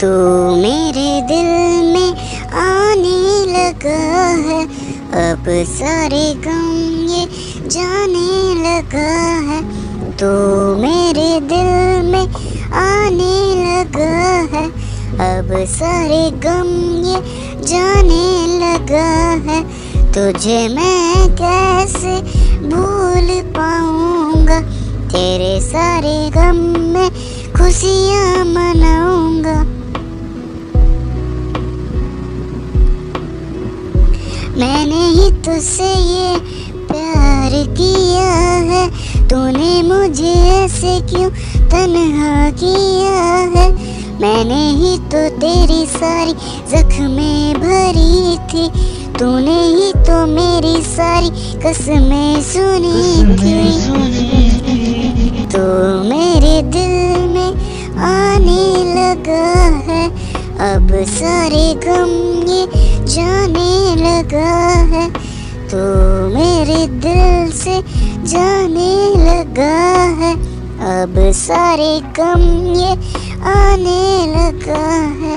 तू मेरे दिल में आने लगा है। अब सारे गम ये जाने लगा है। तू मेरे दिल में आने लगा है। अब सारे गम ये जाने लगा है। तुझे मैं कैसे भूल पाऊँगा? तेरे सारे गम में खुशियाँ मैंने ही तुझसे ये प्यार किया है। तूने मुझे ऐसे क्यों तन्हा किया है? मैंने ही तो तेरी सारी जख्में भरी थी। तूने ही तो मेरी सारी कसमें सुनी थी। तो मेरे दिल में आने लगा है। अब सारे गम ये लगा है तो मेरे दिल से जाने लगा है। अब सारे कम ये आने लगा है।